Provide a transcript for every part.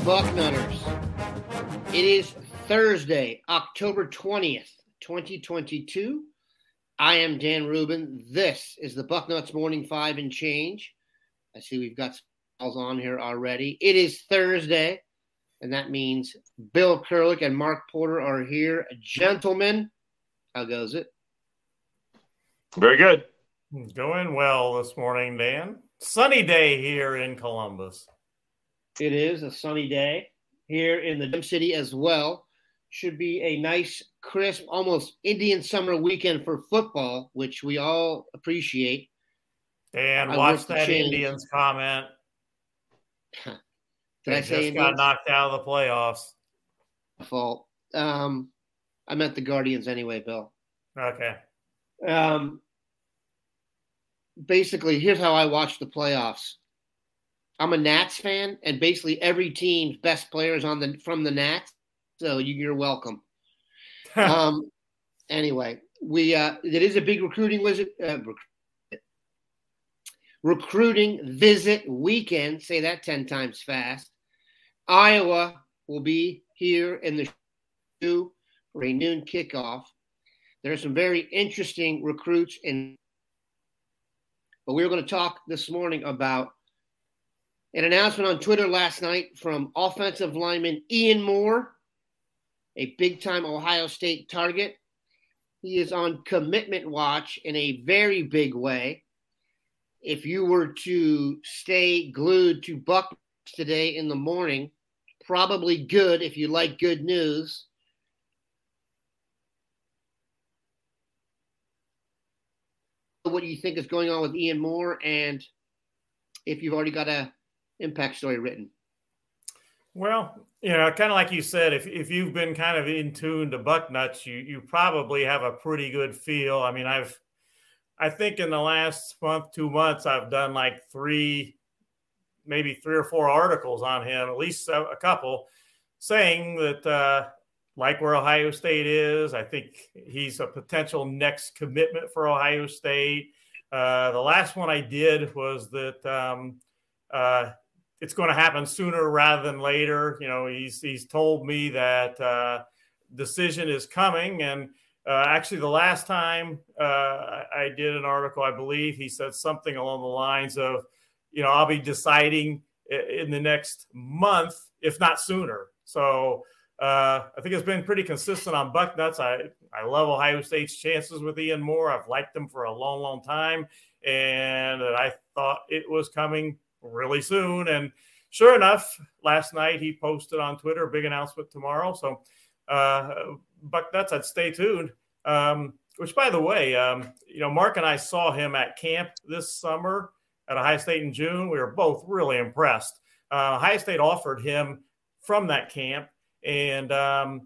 Bucknutters. It is Thursday, October 20th, 2022. I am Dan Rubin. This is the Bucknuts Morning Five and Change. I see we've got calls on here already. It is Thursday, and that means Bill Kurelic and Mark Porter are here. Gentlemen, how goes it? Very good. Going well this morning, Dan. Sunny day here in Columbus. It is a sunny day here in the Gem City as well. Should be a nice, crisp, almost Indian summer weekend for football, which we all appreciate. Dan, I watch that. Indians comment. Did They I say just got knocked out of the playoffs. fault? Um, I meant the Guardians anyway, Bill. Okay. Um, basically, here's how I watch the playoffs. I'm a Nats fan, and basically every team's best players on the from the Nats. So you, you're welcome. um, anyway, we uh, it is a big recruiting visit. Uh, rec- recruiting visit weekend. Say that ten times fast. Iowa will be here in the shoe for a noon kickoff. There are some very interesting recruits in, but we're going to talk this morning about an announcement on Twitter last night from offensive lineman Ian Moore, a big time Ohio State target. He is on commitment watch in a very big way. If you were to stay glued to Buck today in the morning, probably good if you like good news. What do you think is going on with Ian Moore, and if you've already got a impact story written? Well, you know, kind of like you said, if, if you've been kind of in tune to Bucknuts, you you probably have a pretty good feel. I mean, I've I think in the last month, two months, I've done like three, maybe three or four articles on him, at least a, a couple, saying that uh, like where Ohio State is, I think he's a potential next commitment for Ohio State. Uh, the last one I did was that um, uh, it's going to happen sooner rather than later. You know, he's he's told me that uh, decision is coming, and uh, actually, the last time uh, I did an article, I believe he said something along the lines of, you know, I'll be deciding in the next month, if not sooner. So. Uh, I think it's been pretty consistent on Bucknuts. I, I love Ohio State's chances with Ian Moore. I've liked them for a long, long time, and I thought it was coming really soon. And sure enough, last night he posted on Twitter a big announcement tomorrow. So, uh, Bucknuts, I'd stay tuned. Um, which, by the way, um, you know, Mark and I saw him at camp this summer at Ohio State in June. We were both really impressed. Uh, Ohio State offered him from that camp, and um,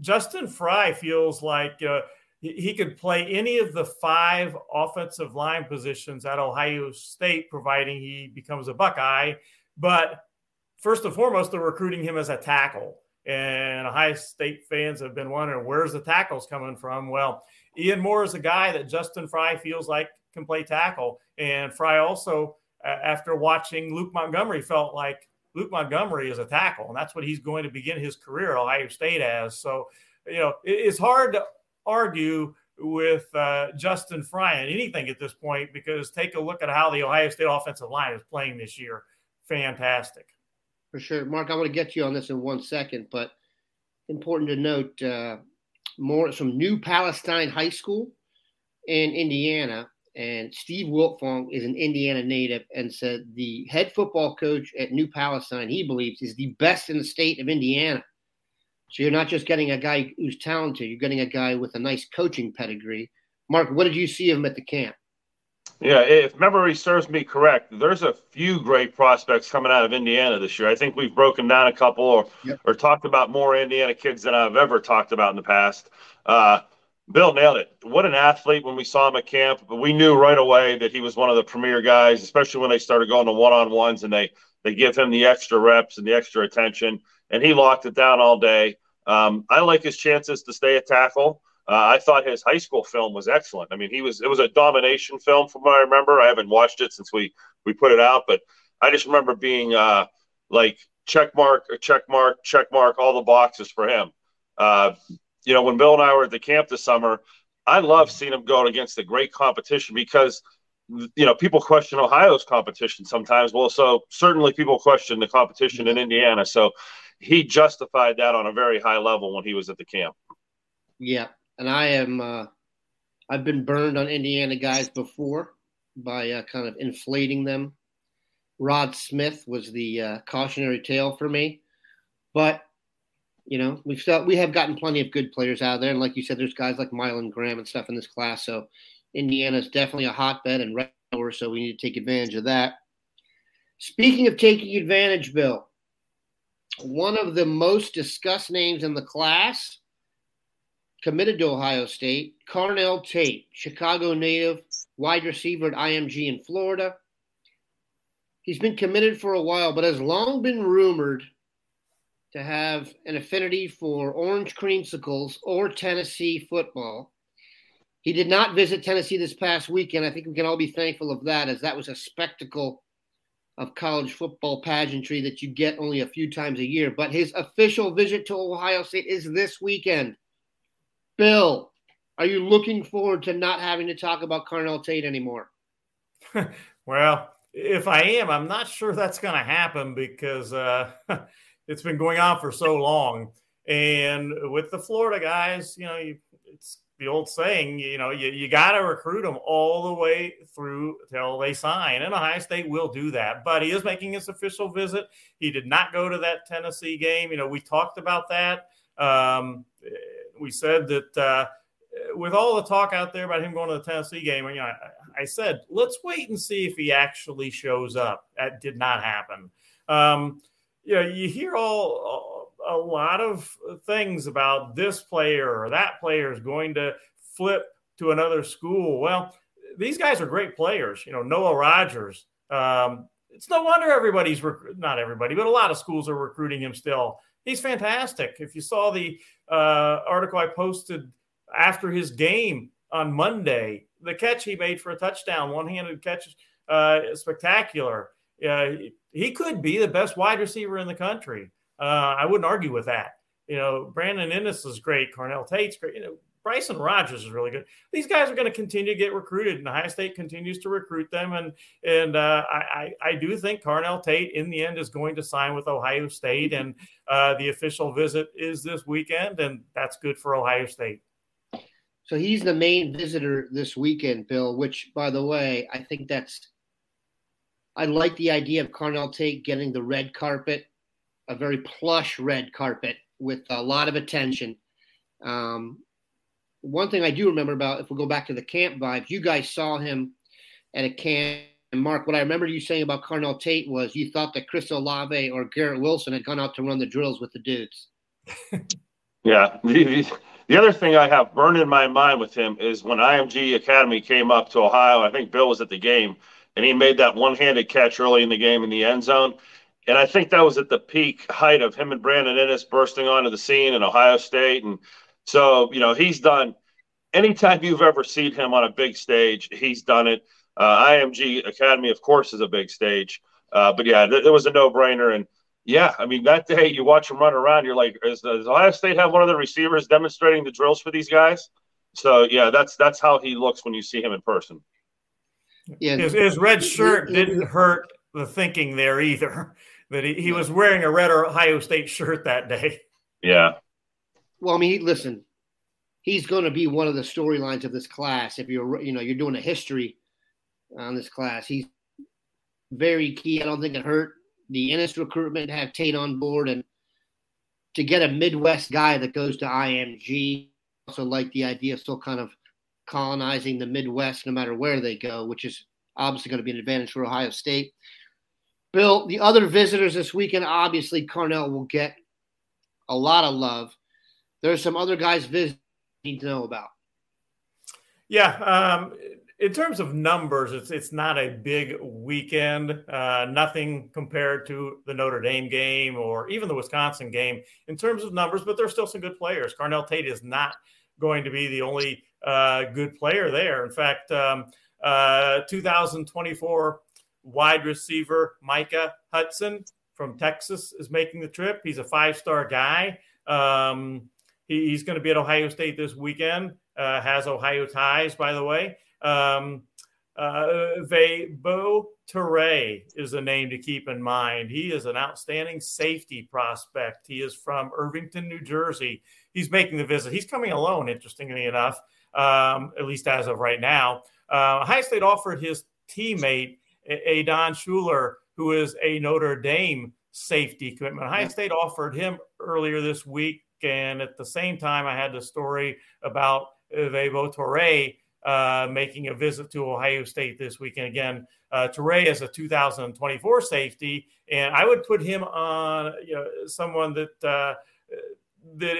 Justin Frye feels like uh, he, could play any of the five offensive line positions at Ohio State, providing he becomes a Buckeye. But first and foremost, they're recruiting him as a tackle. And Ohio State fans have been wondering where's the tackles coming from? Well, Ian Moore is a guy that Justin Frye feels like can play tackle. And Frye also, after watching Luke Montgomery, felt like Luke Montgomery is a tackle. And that's what he's going to begin his career at Ohio State as. So, you know, it's hard to argue with uh, Justin Frye on anything at this point because take a look at how the Ohio State offensive line is playing this year. Fantastic. For sure. Mark, I want to get to you on this in one second, but important to note uh, Moore from New Palestine High School in Indiana. And Steve Wiltfong is an Indiana native and said the head football coach at New Palestine, he believes, is the best in the state of Indiana. So you're not just getting a guy who's talented, you're getting a guy with a nice coaching pedigree. Mark, what did you see of him at the camp? Yeah, if memory serves me correct, there's a few great prospects coming out of Indiana this year. I think we've broken down a couple or, yep. or talked about more Indiana kids than I've ever talked about in the past. Uh, Bill nailed it. What an athlete when we saw him at camp. But we knew right away that he was one of the premier guys, especially when they started going to one on ones and they, they give him the extra reps and the extra attention. And he locked it down all day. Um, I like his chances to stay at tackle. Uh, I thought his high school film was excellent. I mean, he was it was a domination film from what I remember. I haven't watched it since we we put it out, but I just remember being uh, like check mark, check mark, check mark, all the boxes for him. Uh, you know, when Bill and I were at the camp this summer, I love seeing him go against the great competition because you know people question Ohio's competition sometimes. Well, so certainly people question the competition in Indiana. So he justified that on a very high level when he was at the camp. Yeah, and I am uh, I've been burned on Indiana guys before by uh, kind of inflating them. Rod Smith was the uh, cautionary tale for me, but you know we've still, we have gotten plenty of good players out there, and like you said, there's guys like Mylan Graham and stuff in this class. So Indiana is definitely a hotbed and red so we need to take advantage of that. Speaking of taking advantage, Bill, one of the most discussed names in the class committed to Ohio State, Carnell Tate, Chicago native, wide receiver at IMG in Florida. He's been committed for a while, but has long been rumored to have an affinity for orange creamsicles or Tennessee football. He did not visit Tennessee this past weekend. I think we can all be thankful of that, as that was a spectacle of college football pageantry that you get only a few times a year. But his official visit to Ohio State is this weekend. Bill, are you looking forward to not having to talk about Carnell Tate anymore? well, if I am, I'm not sure that's going to happen because uh, it's been going on for so long. And with the Florida guys, you know, you, it's the old saying, you know, you, you got to recruit them all the way through till they sign. And Ohio State will do that. But he is making his official visit. He did not go to that Tennessee game. You know, we talked about that. Um, we said that uh, with all the talk out there about him going to the Tennessee game, you know, I, I said let's wait and see if he actually shows up. That did not happen. Um, you know, you hear all a lot of things about this player or that player is going to flip to another school. Well, these guys are great players. You know, Noah Rogers. Um, it's no wonder everybody's rec- not everybody, but a lot of schools are recruiting him still he's fantastic. If you saw the uh, article I posted after his game on Monday, the catch he made for a touchdown, one-handed catch, uh, spectacular. Uh, he could be the best wide receiver in the country. Uh, I wouldn't argue with that. You know, Brandon Inniss is great. Carnell Tate's great. You know, Bryson Rogers is really good. These guys are going to continue to get recruited, and Ohio State continues to recruit them. And and uh, I I do think Carnell Tate in the end is going to sign with Ohio State, and uh, the official visit is this weekend, and that's good for Ohio State. So he's the main visitor this weekend, Bill. Which, by the way, I think that's. I like the idea of Carnell Tate getting the red carpet, a very plush red carpet with a lot of attention. Um, one thing I do remember about, if we go back to the camp vibes, you guys saw him at a camp. And Mark, what I remember you saying about Carnell Tate was you thought that Chris Olave or Garrett Wilson had gone out to run the drills with the dudes. yeah. The, the other thing I have burned in my mind with him is when IMG Academy came up to Ohio, I think Bill was at the game, and he made that one handed catch early in the game in the end zone. And I think that was at the peak height of him and Brandon Inniss bursting onto the scene in Ohio State. And so, you know, he's done anytime you've ever seen him on a big stage, he's done it. Uh, IMG Academy, of course, is a big stage. Uh, but yeah, th- it was a no brainer. And yeah, I mean, that day you watch him run around, you're like, does, does Ohio State have one of the receivers demonstrating the drills for these guys? So yeah, that's that's how he looks when you see him in person. Yeah, his, his red shirt didn't hurt the thinking there either. That he, he was wearing a red Ohio State shirt that day. Yeah. Well, I mean, listen, he's going to be one of the storylines of this class. If you're, you know, you're doing a history on this class, he's very key. I don't think it hurt the Inniss recruitment to have Tate on board and to get a Midwest guy that goes to IMG. Also, like the idea of still kind of colonizing the Midwest no matter where they go, which is obviously going to be an advantage for Ohio State. Bill, the other visitors this weekend, obviously, Carnell will get a lot of love. There's some other guys visiting to know about. Yeah, um, in terms of numbers, it's it's not a big weekend. Uh, nothing compared to the Notre Dame game or even the Wisconsin game in terms of numbers, but there's still some good players. Carnell Tate is not going to be the only uh, good player there. In fact, um, uh, 2024 wide receiver Micah Hudson from Texas is making the trip. He's a five star guy. Um, he, he's going to be at Ohio State this weekend. Uh, has Ohio ties, by the way. Um, uh, Vebo Toure is a name to keep in mind. He is an outstanding safety prospect. He is from Irvington, New Jersey. He's making the visit. He's coming alone, interestingly enough, um, at least as of right now. Uh, Ohio State offered his teammate, Adon Shuler, who is a Notre Dame safety commitment. Ohio State offered him earlier this week. And at the same time, I had the story about Vebo Toure uh, making a visit to Ohio State this weekend. Again, uh, Toure is a 2024 safety, and I would put him on you know, someone that uh, that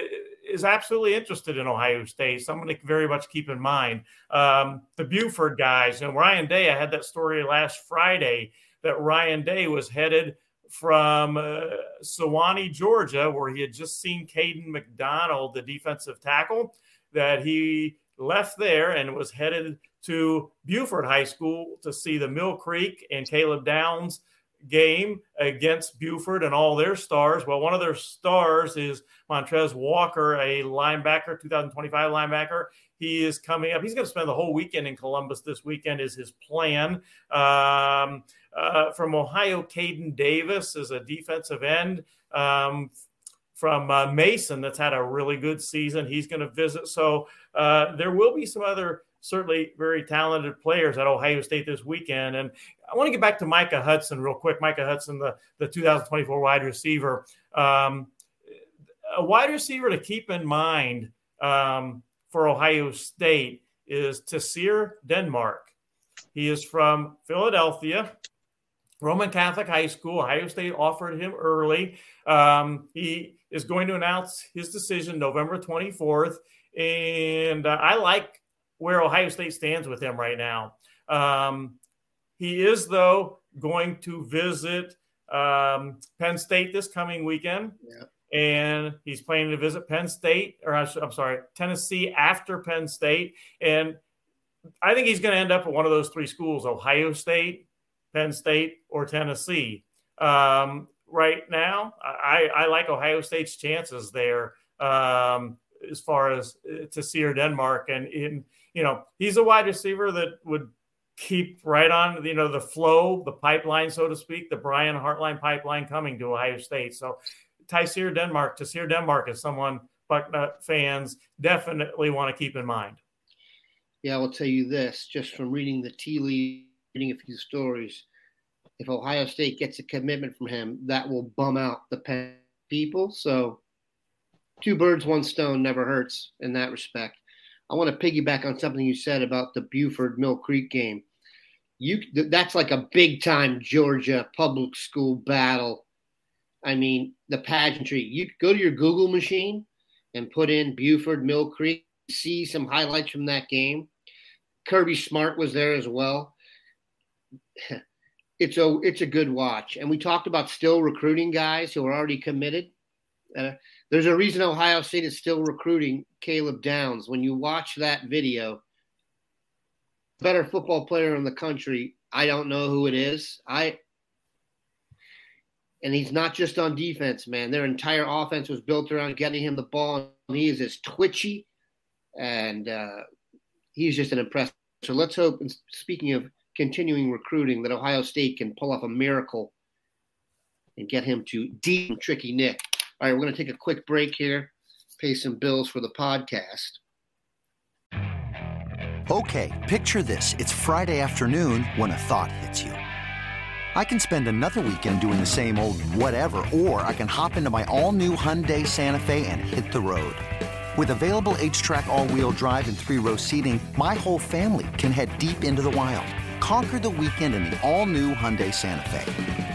is absolutely interested in Ohio State. Someone to very much keep in mind. Um, the Buford guys, and Ryan Day. I had that story last Friday that Ryan Day was headed from uh, Suwanee, Georgia, where he had just seen Kayden McDonald, the defensive tackle, that he left there and was headed to Buford High School to see the Mill Creek and Caleb Downs game against Buford and all their stars. Well, one of their stars is Montrez Walker, a linebacker, 2025 linebacker. He is coming up. He's going to spend the whole weekend in Columbus this weekend, is his plan. Um, uh, from Ohio, Caden Davis is a defensive end. Um, from uh, Mason, that's had a really good season. He's going to visit. So uh, there will be some other certainly very talented players at Ohio State this weekend. And I want to get back to Micah Hudson real quick. Micah Hudson, the, the 2024 wide receiver. Um, a wide receiver to keep in mind um, for Ohio State is Tyseer Denmark. He is from Philadelphia, Roman Catholic High School. Ohio State offered him early. Um, he is going to announce his decision November 24th. And uh, I like where Ohio State stands with him right now. Um, he is, though, going to visit um, Penn State this coming weekend. Yeah. And he's planning to visit Penn State, or I'm sorry, Tennessee after Penn State. And I think he's going to end up at one of those three schools Ohio State, Penn State, or Tennessee. Um, right now, I, I, like Ohio State's chances there um, as far as uh, Tyseer Denmark. And in, you know, he's a wide receiver that would keep right on, you know, the flow, the pipeline, so to speak, the Brian Hartline pipeline coming to Ohio State. So Tyseer Denmark, Tyseer Denmark is someone Bucknut fans definitely want to keep in mind. Yeah, I will tell you this, just from reading the tea leaves, reading a few stories, if Ohio State gets a commitment from him, that will bum out the people. So two birds, one stone never hurts in that respect. I want to piggyback on something you said about the Buford Mill Creek game. You that's like a big time Georgia public school battle. I mean, the pageantry. You go to your Google machine and put in Buford Mill Creek, see some highlights from that game. Kirby Smart was there as well. it's a it's a good watch. And we talked about still recruiting guys who are already committed. Uh, there's a reason Ohio State is still recruiting Caleb Downs. When you watch that video, better football player in the country. I don't know who it is. I and he's not just on defense, man. Their entire offense was built around getting him the ball. And he is as twitchy, and uh, he's just an impressive. So let's hope. speaking of continuing recruiting, that Ohio State can pull off a miracle and get him to deep tricky Nick. All right, we're going to take a quick break here, pay some bills for the podcast. Okay, picture this: it's Friday afternoon when a thought hits you. I can spend another weekend doing the same old whatever, or I can hop into my all-new Hyundai Santa Fe and hit the road. With available H-Track all-wheel drive and three-row seating, my whole family can head deep into the wild. Conquer the weekend in the all-new Hyundai Santa Fe.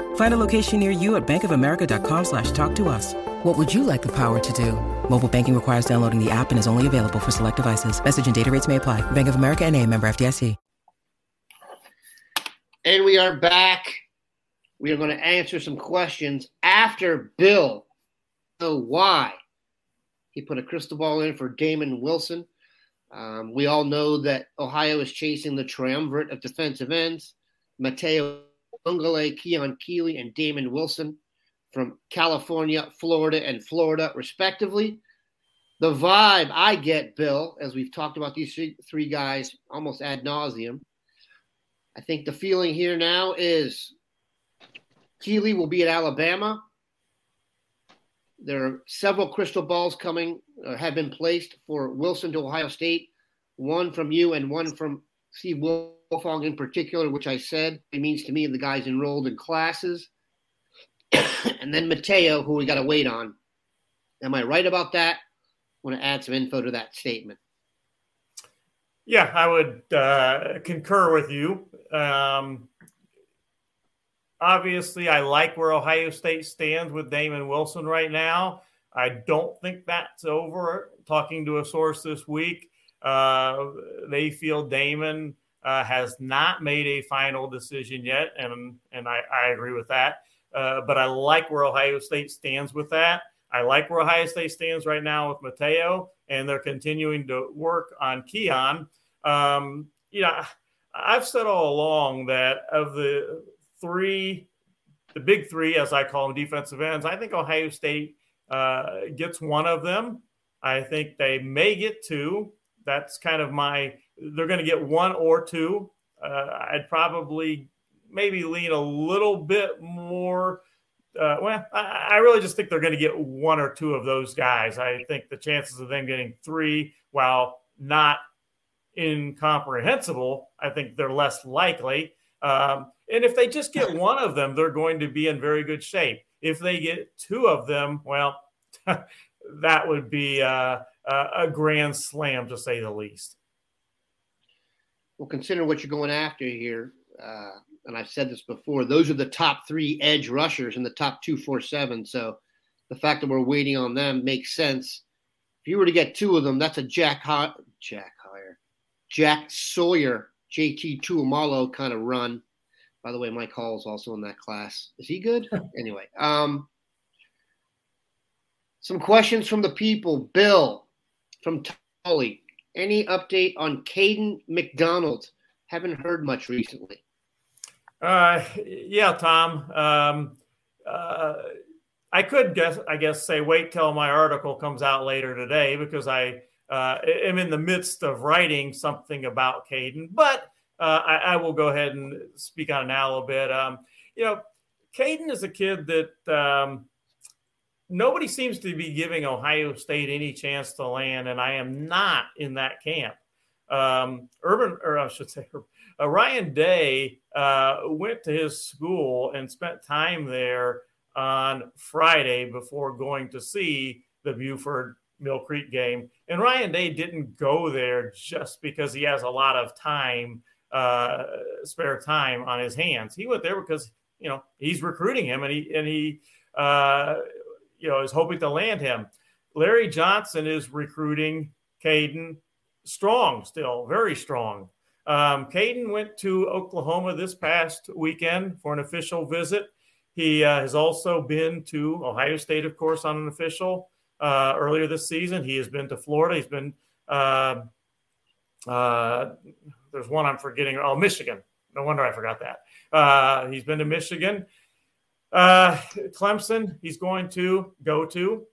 Find a location near you at bankofamerica.com slash talk to us. What would you like the power to do? Mobile banking requires downloading the app and is only available for select devices. Message and data rates may apply. Bank of America and a member FDIC. And we are back. We are going to answer some questions after Bill. So why he put a crystal ball in for Damon Wilson. Um, we all know that Ohio is chasing the triumvirate of defensive ends: Matayo Uiagalelei, Keon Keeley, and Damon Wilson from California, Florida, and Florida, respectively. The vibe I get, Bill, as we've talked about these three guys almost ad nauseum, I think the feeling here now is Keeley will be at Alabama. There are several crystal balls coming, uh, have been placed for Wilson to Ohio State, one from you and one from Steve Wiltfong in particular, which I said it means to me the guys enrolled in classes. and then Matayo, who we got to wait on. Am I right about that? I want to add some info to that statement. Yeah, I would uh, concur with you. Um, obviously, I like where Ohio State stands with Damon Wilson right now. I don't think that's over. Talking to a source this week, uh, they feel Damon uh, has not made a final decision yet, and and I, I agree with that. Uh, but I like where Ohio State stands with that. I like where Ohio State stands right now with Matayo, and they're continuing to work on Keon. Um, you know, I've said all along that of the three, the big three, as I call them, defensive ends, I think Ohio State uh, gets one of them. I think they may get two. That's kind of my, they're going to get one or two. Uh, I'd probably maybe lean a little bit more. Uh, well, I, I, really just think they're going to get one or two of those guys. I think the chances of them getting three, while not incomprehensible, I think they're less likely. Um, and if they just get one of them, they're going to be in very good shape. If they get two of them, well, that would be uh, a grand slam to say the least. Well, consider what you're going after here. Uh, and I've said this before, those are the top three edge rushers in the top 247. So the fact that we're waiting on them makes sense. If you were to get two of them, that's a Jack Jack Hire, Jack Sawyer, JT Tuimoloau kind of run. By the way, Mike Hall is also in that class. Is he good? anyway, um, some questions from the people. Bill from Tully. Any update on Kayden McDonald? Haven't heard much recently. Uh, yeah, Tom. Um, uh, I could guess, I guess, say wait till my article comes out later today because I uh, am in the midst of writing something about Kayden. But uh, I, I, will go ahead and speak on it now a little bit. Um, you know, Kayden is a kid that um, nobody seems to be giving Ohio State any chance to land, and I am not in that camp. Um, Urban, or I should say, uh, Ryan Day uh, went to his school and spent time there on Friday before going to see the Buford Mill Creek game. And Ryan Day didn't go there just because he has a lot of time, uh, spare time on his hands. He went there because you know he's recruiting him, and he and he uh, you know is hoping to land him. Larry Johnson is recruiting Kayden strong, still very strong. Um, Kayden went to Oklahoma this past weekend for an official visit. He uh, has also been to Ohio State, of course, on an official uh, earlier this season. He has been to Florida. He's been, uh, uh there's one I'm forgetting. Oh, Michigan. No wonder I forgot that. Uh, he's been to Michigan. Uh, Clemson, he's going to go to.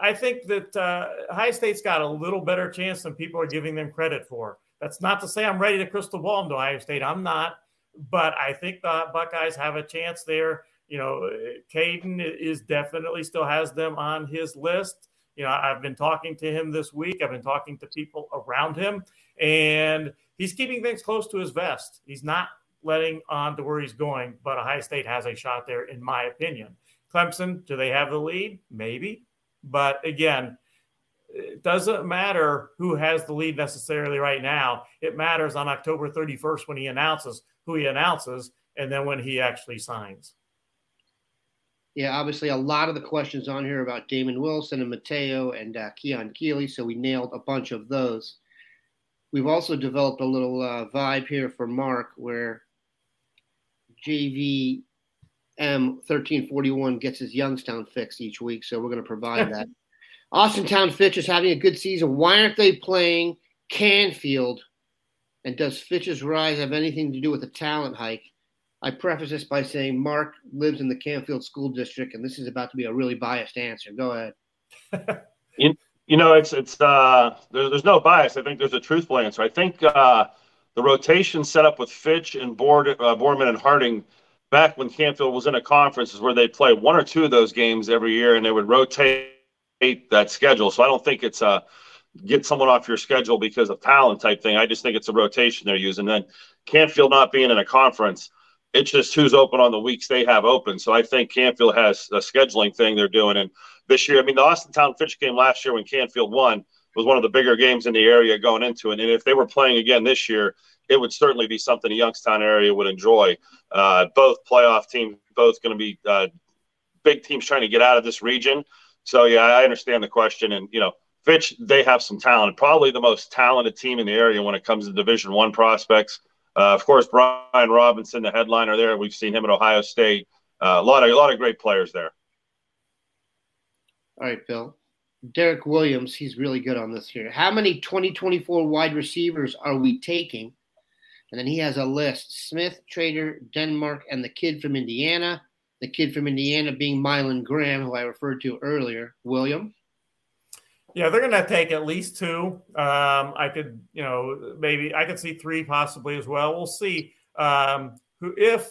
I think that uh, Ohio State's got a little better chance than people are giving them credit for. That's not to say I'm ready to crystal ball into Ohio State. I'm not, but I think the Buckeyes have a chance there. You know, Kayden is definitely still has them on his list. You know, I've been talking to him this week. I've been talking to people around him, and he's keeping things close to his vest. He's not letting on to where he's going, but Ohio State has a shot there, in my opinion. Clemson, do they have the lead? Maybe. But again, it doesn't matter who has the lead necessarily right now. It matters on October 31st when he announces who he announces and then when he actually signs. Yeah, obviously, a lot of the questions on here about Damon Wilson and Matayo and uh, Keon Keeley, so we nailed a bunch of those. We've also developed a little uh, vibe here for Mark where JV M1341 gets his Youngstown fix each week, so we're going to provide that. Austintown Fitch is having a good season. Why aren't they playing Canfield? And does Fitch's rise have anything to do with the talent hike? I preface this by saying Mark lives in the Canfield School District, and this is about to be a really biased answer. Go ahead. you, you know, it's it's uh, there, there's no bias. I think there's a truthful answer. I think uh, the rotation set up with Fitch and Board, uh, Boardman and Harding – back when Canfield was in a conference is where they'd play one or two of those games every year and they would rotate that schedule. So I don't think it's a get someone off your schedule because of talent type thing. I just think it's a rotation they're using. Then Canfield not being in a conference, it's just who's open on the weeks they have open. So I think Canfield has a scheduling thing they're doing. And this year, I mean, the Austintown Fitch game last year when Canfield won was one of the bigger games in the area going into it. And if they were playing again this year, it would certainly be something the Youngstown area would enjoy. Uh, both playoff teams, both going to be uh, big teams trying to get out of this region. So yeah, I understand the question, and you know, Fitch they have some talent, probably the most talented team in the area when it comes to Division One prospects. Uh, of course, Brian Robinson, the headliner there. We've seen him at Ohio State. Uh, a lot of a lot of great players there. All right, Phil. Derek Williams, he's really good on this here. How many 2024 wide receivers are we taking? And then he has a list Smith, Trader, Denmark, and the kid from Indiana. The kid from Indiana being Mylan Graham, who I referred to earlier. William? Yeah, they're going to take at least two. Um, I could, you know, maybe I could see three possibly as well. We'll see um, who if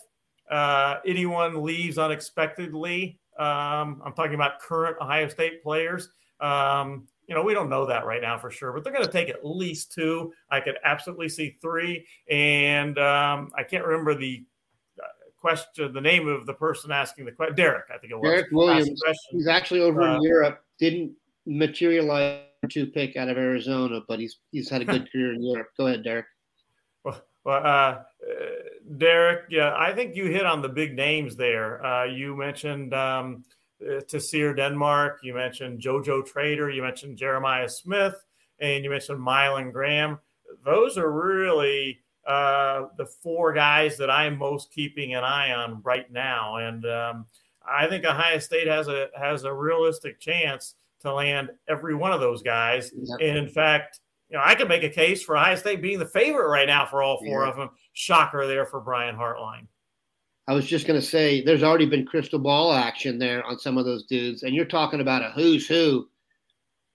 uh, anyone leaves unexpectedly. Um, I'm talking about current Ohio State players. Um, you know, we don't know that right now for sure, but they're going to take at least two. I could absolutely see three. And um, I can't remember the uh, question, the name of the person asking the question. Derek, I think it was. Derek Williams. He's actually over uh, in Europe. Didn't materialize to pick out of Arizona, but he's he's had a good career in Europe. Go ahead, Derek. Well, well uh, Derek, yeah, I think you hit on the big names there. Uh, you mentioned. Um, uh, Tyseer Denmark. You mentioned JoJo Trader. You mentioned Jeremiah Smith, and you mentioned Mylan Graham. Those are really uh, the four guys that I'm most keeping an eye on right now, and um, I think Ohio State has a has a realistic chance to land every one of those guys. And in fact, you know, I can make a case for Ohio State being the favorite right now for all four yeah. of them. Shocker there for Brian Hartline. I was just going to say there's already been crystal ball action there on some of those dudes, and you're talking about a who's who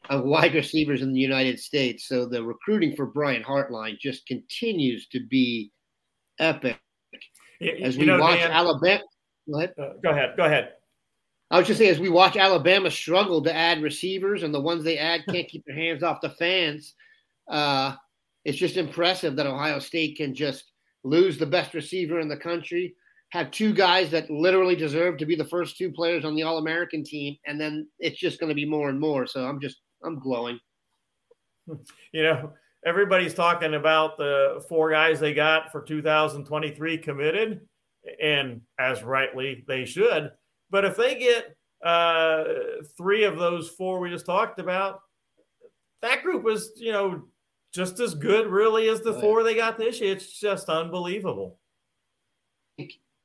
of wide receivers in the United States. So the recruiting for Brian Hartline just continues to be epic. As we know, watch Dan, Alabama, go ahead. Uh, go ahead. Go ahead. I was just saying, as we watch Alabama struggle to add receivers, and the ones they add can't keep their hands off the fans. Uh, it's just impressive that Ohio State can just lose the best receiver in the country, have two guys that literally deserve to be the first two players on the All American team, and then it's just going to be more and more. So I'm just I'm glowing. You know, everybody's talking about the four guys they got for 2023 committed, and as rightly they should. But if they get uh, three of those four we just talked about, that group was, you know, just as good really as the four they got this year. It's just unbelievable.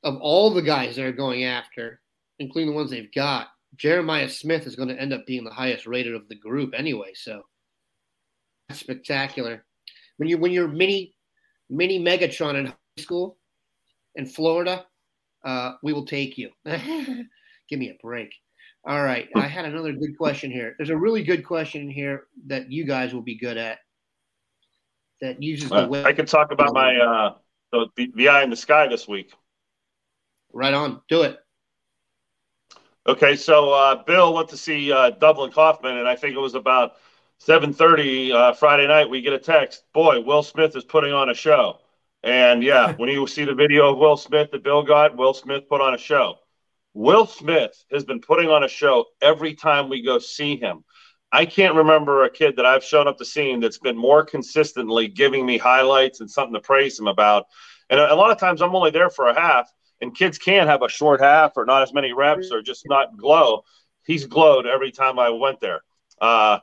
Of all the guys they're going after, including the ones they've got, Jeremiah Smith is going to end up being the highest rated of the group anyway. So that's spectacular. When you when you're mini mini Megatron in high school in Florida, uh, we will take you. Give me a break. All right. I had another good question here. There's a really good question here that you guys will be good at that uses the web. I could talk about my uh, the, the eye in the sky this week. Right on, do it. Okay, so uh, Bill went to see uh, Dublin Coffman, and I think it was about 7:30 uh, Friday night. We get a text. Boy, Will Smith is putting on a show. And yeah, when you see the video of Will Smith that Bill got, Will Smith put on a show. Will Smith has been putting on a show every time we go see him. I can't remember a kid that I've shown up to seeing that's been more consistently giving me highlights and something to praise him about. And a, lot of times I'm only there for a half, and kids can have a short half or not as many reps or just not glow. He's glowed every time I went there. Uh,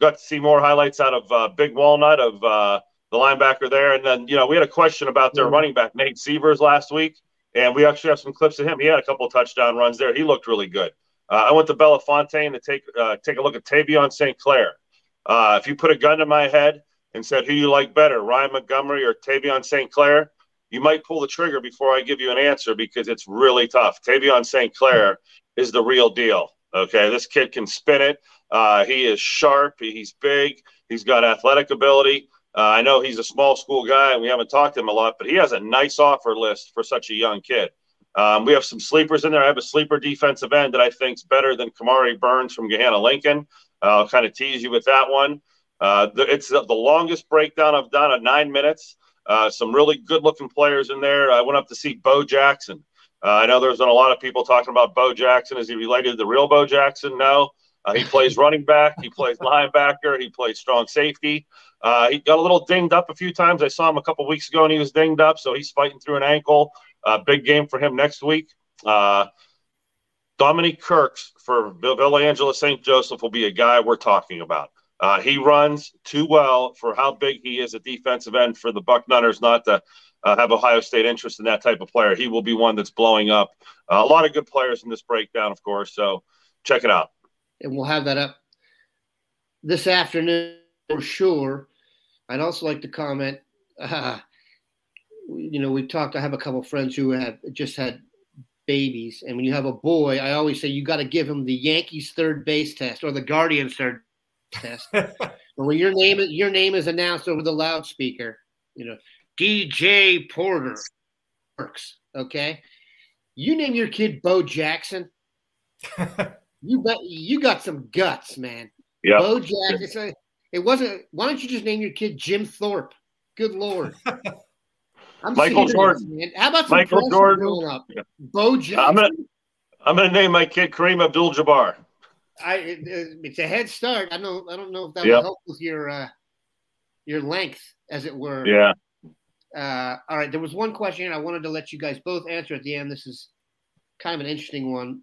got to see more highlights out of uh, Big Walnut of uh, the linebacker there, and then you know we had a question about their running back Nate Severs last week, and we actually have some clips of him. He had a couple touchdown runs there. He looked really good. Uh, I went to Bellefontaine to take uh, take a look at Tavien St. Clair. Uh, if you put a gun to my head and said who you like better, Ryan Montgomery or Tavien St. Clair, you might pull the trigger before I give you an answer because it's really tough. Tavien St. Clair is the real deal. Okay, this kid can spin it. Uh, he is sharp. He's big. He's got athletic ability. Uh, I know he's a small school guy, and we haven't talked to him a lot, but he has a nice offer list for such a young kid. Um, we have some sleepers in there. I have a sleeper defensive end that I think is better than Kamari Burns from Gahanna Lincoln. I'll kind of tease you with that one. Uh, the, it's the, the, longest breakdown I've done at nine minutes. Uh, some really good looking players in there. I went up to see Bo Jackson. Uh, I know there's been a lot of people talking about Bo Jackson. Is he related to the real Bo Jackson? No. Uh, he plays running back. He plays linebacker. He plays strong safety. Uh, he got a little dinged up a few times. I saw him a couple weeks ago and he was dinged up, so he's fighting through an ankle. Uh, big game for him next week. Uh, Dominique Kirks for Villa Angela St. Joseph will be a guy we're talking about. Uh, he runs too well for how big he is a defensive end for the Bucknutters not to uh, have Ohio State interest in that type of player. He will be one that's blowing up. Uh, a lot of good players in this breakdown, of course. So check it out. And we'll have that up this afternoon for sure. I'd also like to comment. Uh, you know, we've talked. I have a couple friends who have just had babies, and when you have a boy, I always say you got to give him the Yankees third base test or the Guardians third test. when your name your name is announced over the loudspeaker, you know, DJ Porter works. Okay, you name your kid Bo Jackson. you got you got some guts, man. Yeah, Bo Jackson. It wasn't. Why don't you just name your kid Jim Thorpe? Good lord. I'm Michael Jordan. How about some Michael Jordan? Up? Yeah. Bo Jackson. I'm gonna, I'm gonna name my kid Kareem Abdul-Jabbar. I it, it's a head start. I don't I don't know if that yep. will help with your uh, your length, as it were. Yeah. Uh, all right. There was one question I wanted to let you guys both answer at the end. This is kind of an interesting one.